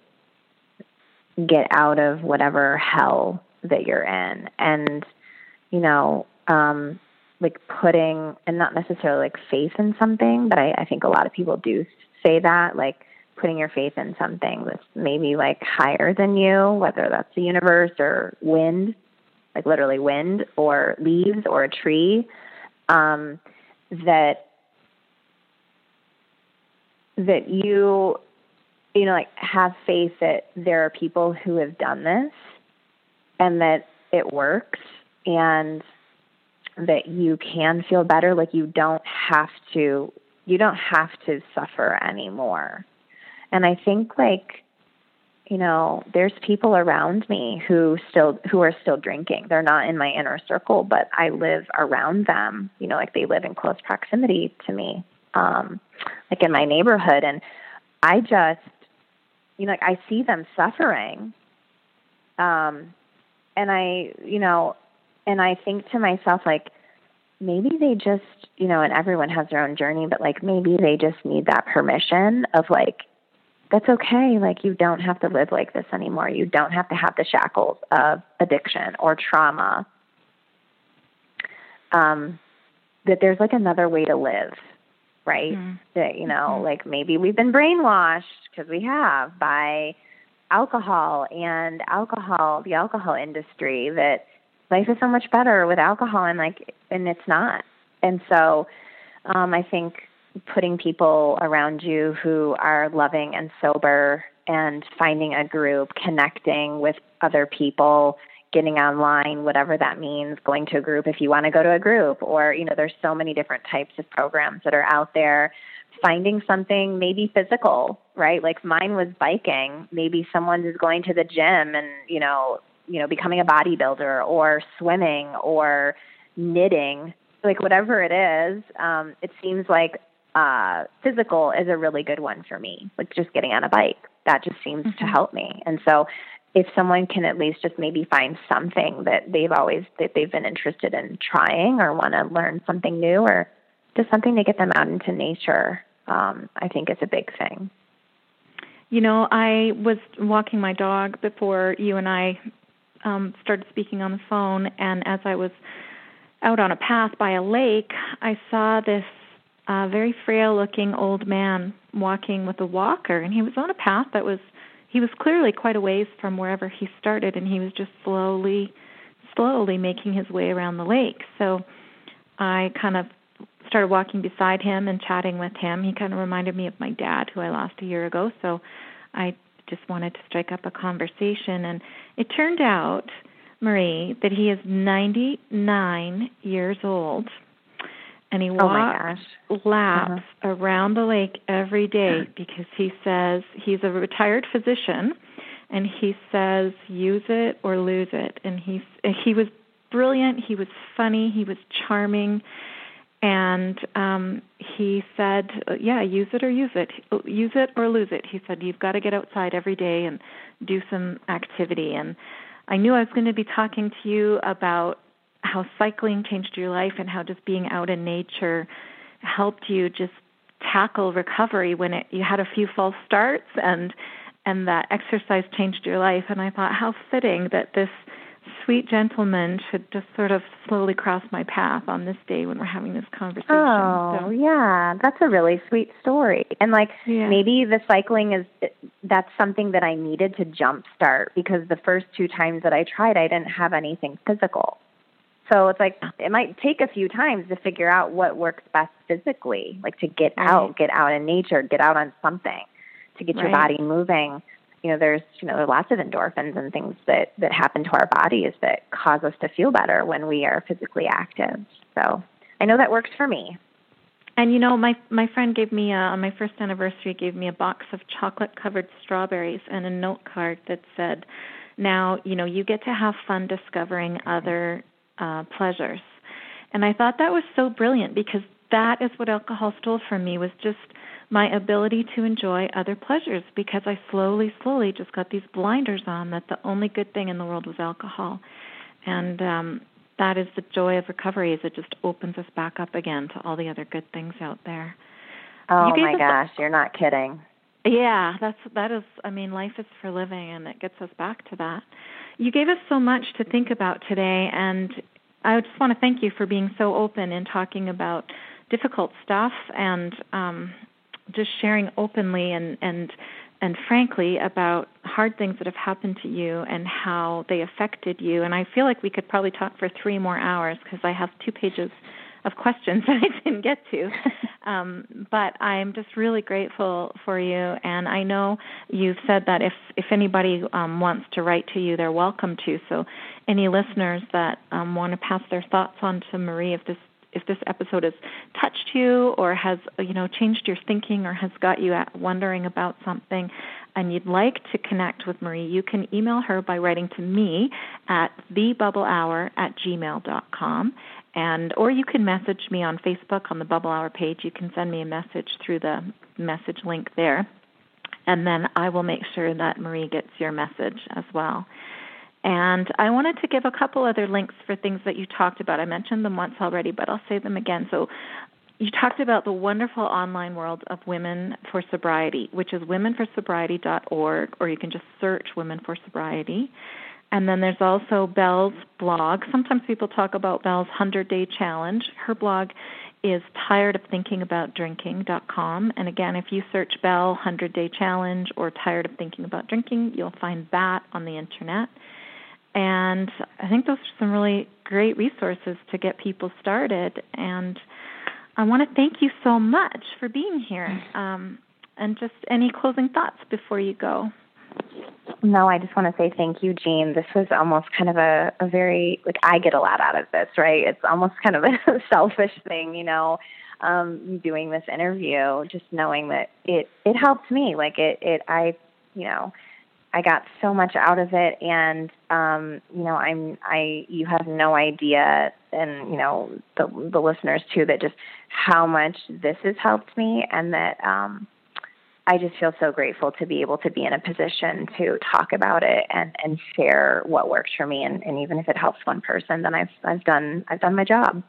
get out of whatever hell that you're in. And you know um like putting and not necessarily like faith in something but I, I think a lot of people do say that like putting your faith in something that's maybe like higher than you whether that's the universe or wind like literally wind or leaves or a tree um that that you you know like have faith that there are people who have done this and that it works and that you can feel better. Like you don't have to you don't have to suffer anymore and i think like you know, there's people around me who still who are still drinking. They're not in my inner circle, but I live around them. You know, like they live in close proximity to me, um, like in my neighborhood, and I just, you know, like I see them suffering, um, and I, you know, and I think to myself like maybe they just, you know, and everyone has their own journey, but like maybe they just need that permission of like that's okay. Like, you don't have to live like this anymore. You don't have to have the shackles of addiction or trauma. Um, that there's like another way to live, right? Mm-hmm. That, you know, mm-hmm. like maybe we've been brainwashed because we have by alcohol and alcohol, the alcohol industry, that life is so much better with alcohol and like, and it's not. And so, um, I think putting people around you who are loving and sober and finding a group, connecting with other people, getting online, whatever that means, going to a group if you want to go to a group, or, you know, there's so many different types of programs that are out there. Finding something maybe physical, right? Like mine was biking. Maybe someone is going to the gym and, you know, you know, becoming a bodybuilder or swimming or knitting, like whatever it is. Um, it seems like uh, physical is a really good one for me, like just getting on a bike. That just seems mm-hmm. to help me. And so if someone can at least just maybe find something that they've always that they've been interested in trying or want to learn something new or just something to get them out into nature, um, I think is a big thing. You know, I was walking my dog before you and I um, started speaking on the phone, and as I was out on a path by a lake, I saw this a very frail looking old man walking with a walker and he was on a path that was he was clearly quite a ways from wherever he started and he was just slowly slowly making his way around the lake. So i kind of started walking beside him and chatting with him. He kind of reminded me of my dad who i lost a year ago so i just wanted to strike up a conversation. And it turned out marie that he is 99 years old and he oh walks laps uh-huh. around the lake every day because he says he's a retired physician and he says use it or lose it. And he's he was brilliant. He was funny. He was charming. And um he said yeah use it or use it. Use it or lose it. He said you've got to get outside every day and do some activity. And i knew i was going to be talking to you about how cycling changed your life and how just being out in nature helped you just tackle recovery when it, you had a few false starts and and that exercise changed your life and I thought how fitting that this sweet gentleman should just sort of slowly cross my path on this day when we're having this conversation. Oh, so. yeah, that's a really sweet story. And like yeah. maybe the cycling is that's something that I needed to jumpstart because the first two times that I tried I didn't have anything physical. So it's like it might take a few times to figure out what works best physically, like to get right. out, get out in nature, get out on something, to get right. your body moving. You know, there's you know, there are lots of endorphins and things that that happen to our bodies that cause us to feel better when we are physically active. So I know that works for me. And you know, my my friend gave me a, on my first anniversary gave me a box of chocolate covered strawberries and a note card that said, "Now you know you get to have fun discovering mm-hmm. other uh, pleasures. And I thought that was so brilliant because that is what alcohol stole from me was just my ability to enjoy other pleasures because I slowly, slowly just got these blinders on that the only good thing in the world was alcohol. And um that is the joy of recovery is it just opens us back up again to all the other good things out there. Oh my gosh, you're not kidding. Yeah, that's that is I mean life is for living and it gets us back to that. You gave us so much to think about today, and I just want to thank you for being so open and talking about difficult stuff and um, just sharing openly and and and frankly about hard things that have happened to you and how they affected you. And I feel like we could probably talk for three more hours because I have two pages of questions that I didn't get to. Um, but I'm just really grateful for you, and I know you've said that if if anybody um, wants to write to you, they're welcome to. So, any listeners that um, want to pass their thoughts on to Marie, if this if this episode has touched you or has you know changed your thinking or has got you wondering about something, and you'd like to connect with Marie, you can email her by writing to me at thebubblehour at gmail.com. And or you can message me on Facebook on the Bubble Hour page. You can send me a message through the message link there. And then I will make sure that Marie gets your message as well. And I wanted to give a couple other links for things that you talked about. I mentioned them once already, but I'll say them again. So you talked about the wonderful online world of Women for Sobriety, which is womenforsobriety.org, or you can just search Women for Sobriety. And then there's also Belle's blog. Sometimes people talk about Belle's 100 Day Challenge. Her blog is tiredofthinkingaboutdrinking.com. And again, if you search Belle 100 Day Challenge or Tired of Thinking About Drinking, you'll find that on the internet. And I think those are some really great resources to get people started. And I want to thank you so much for being here. Um, and just any closing thoughts before you go? No, I just want to say thank you, Jean. This was almost kind of a, a very like I get a lot out of this, right? It's almost kind of a selfish thing, you know, um, doing this interview, just knowing that it it helped me. Like it it I you know, I got so much out of it and um you know I'm I you have no idea and you know the the listeners too that just how much this has helped me and that um I just feel so grateful to be able to be in a position to talk about it and and share what works for me and, and even if it helps one person then I've I've done I've done my job.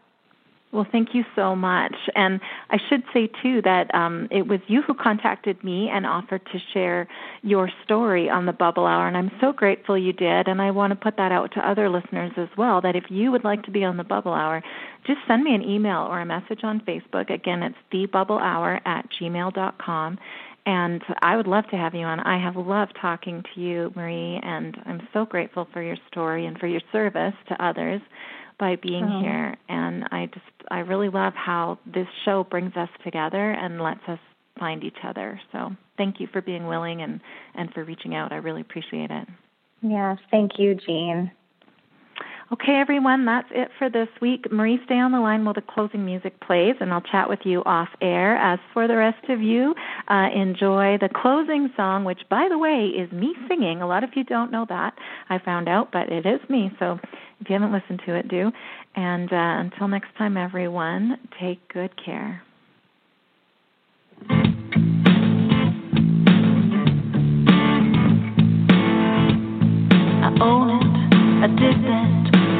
Well, thank you so much. And I should say, too, that um, it was you who contacted me and offered to share your story on the Bubble Hour. And I'm so grateful you did. And I want to put that out to other listeners as well that if you would like to be on the Bubble Hour, just send me an email or a message on Facebook. Again, it's thebubblehour at gmail.com. And I would love to have you on. I have loved talking to you, Marie, and I'm so grateful for your story and for your service to others by being oh. here and I just I really love how this show brings us together and lets us find each other. So thank you for being willing and and for reaching out. I really appreciate it. Yes, thank you, Jean. Okay, everyone, that's it for this week. Marie, stay on the line while the closing music plays, and I'll chat with you off air. As for the rest of you, uh, enjoy the closing song, which, by the way, is me singing. A lot of you don't know that. I found out, but it is me. So if you haven't listened to it, do. And uh, until next time, everyone, take good care. I own it, I did that.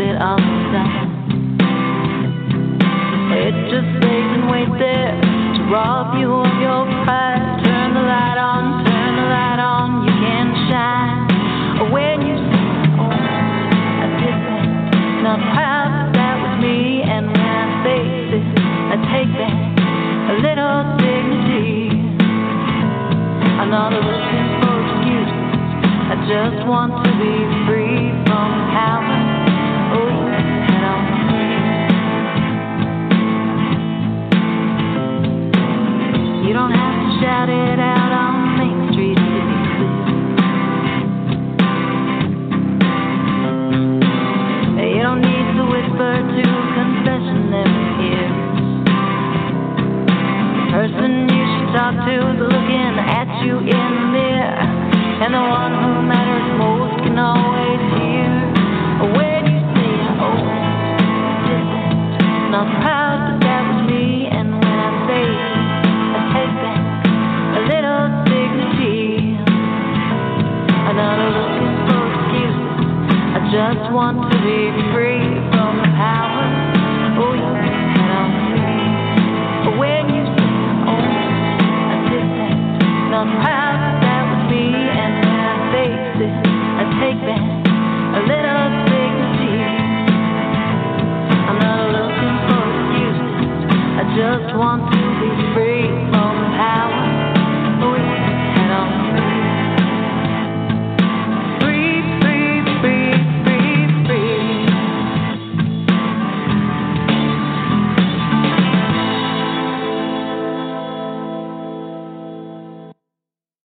it the side. It just stays and waits there to rob you of your pride. Turn the light on, turn the light on, you can shine. When you say, Oh, I did that, not proud that was me. And when I face it, I take back a little dignity. I'm not looking for excuses. I just want to be and the one who matters most can always hear when you say, "Oh, didn't." Not proud, but that was me. And when I say, take back a little dignity. I'm not looking for excuses. I just want to be free from the power. Oh, you had help me. When you say, "Oh, I didn't," not proud. want